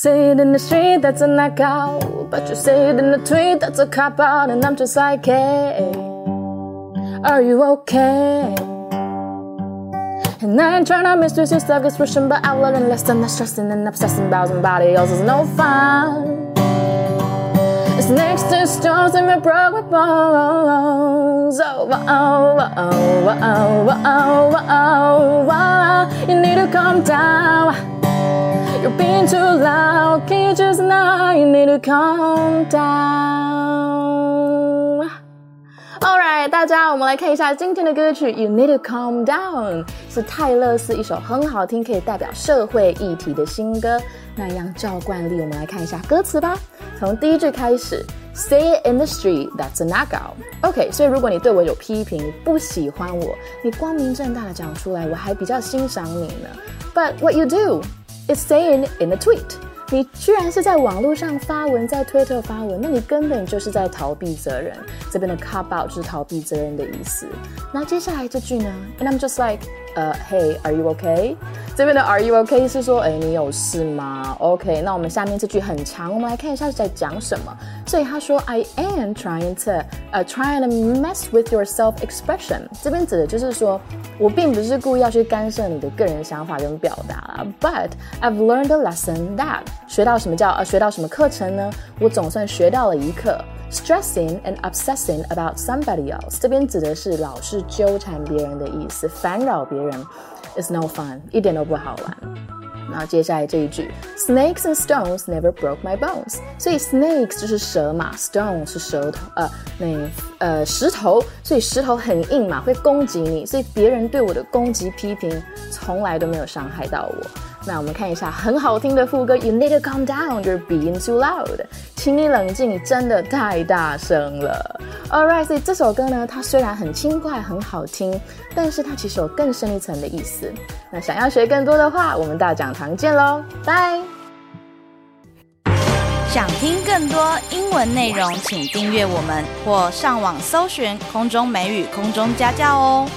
Say it in the street, that's a knockout. But you say it in the tweet, that's a cop out. And I'm just like, hey, are you okay? And I ain't trying to misuse your stuff expression, but I learned a lesson that's stressing and obsessing about somebody else is no fun. It's next to stones and my broke my bones. Oh, oh, oh, oh, oh, oh, oh, oh, you need to calm down. You're being too loud, can you just now? You need to calm down. Alright，大家，我们来看一下今天的歌曲《You Need to Calm Down》，是泰勒丝一首很好听，可以代表社会议题的新歌。那一样照惯例，我们来看一下歌词吧。从第一句开始，Say it in the street, that's a knockout. OK，所以如果你对我有批评，不喜欢我，你光明正大的讲出来，我还比较欣赏你呢。But what you do? it's saying in a tweet，你居然是在网络上发文，在推特发文，那你根本就是在逃避责任。这边的 cop out 就是逃避责任的意思。那接下来这句呢？And I'm just like，呃，Hey，are you okay？这边的 Are you okay 是说，哎，你有事吗？OK，那我们下面这句很长，我们来看一下是在讲什么。所以他说，I am trying to，呃，trying to mess with your self-expression。这边指的就是说，我并不是故意要去干涉你的个人想法跟表达啦。But I've learned a lesson that，学到什么叫呃，学到什么课程呢？我总算学到了一课。Stressing and obsessing about somebody else，这边指的是老是纠缠别人的意思，烦扰别人。It's no fun，一点都不好玩。然后接下来这一句，Snakes and stones never broke my bones。所以 snakes 就是蛇嘛，stone 是舌头，呃，那呃石头，所以石头很硬嘛，会攻击你。所以别人对我的攻击批评，从来都没有伤害到我。那我们看一下很好听的副歌，You need to calm down, you're being too loud。请你冷静，你真的太大声了。Alright，所以这首歌呢，它虽然很轻快、很好听，但是它其实有更深一层的意思。那想要学更多的话，我们大讲堂见喽，拜。想听更多英文内容，请订阅我们或上网搜寻空中美语空中家教哦。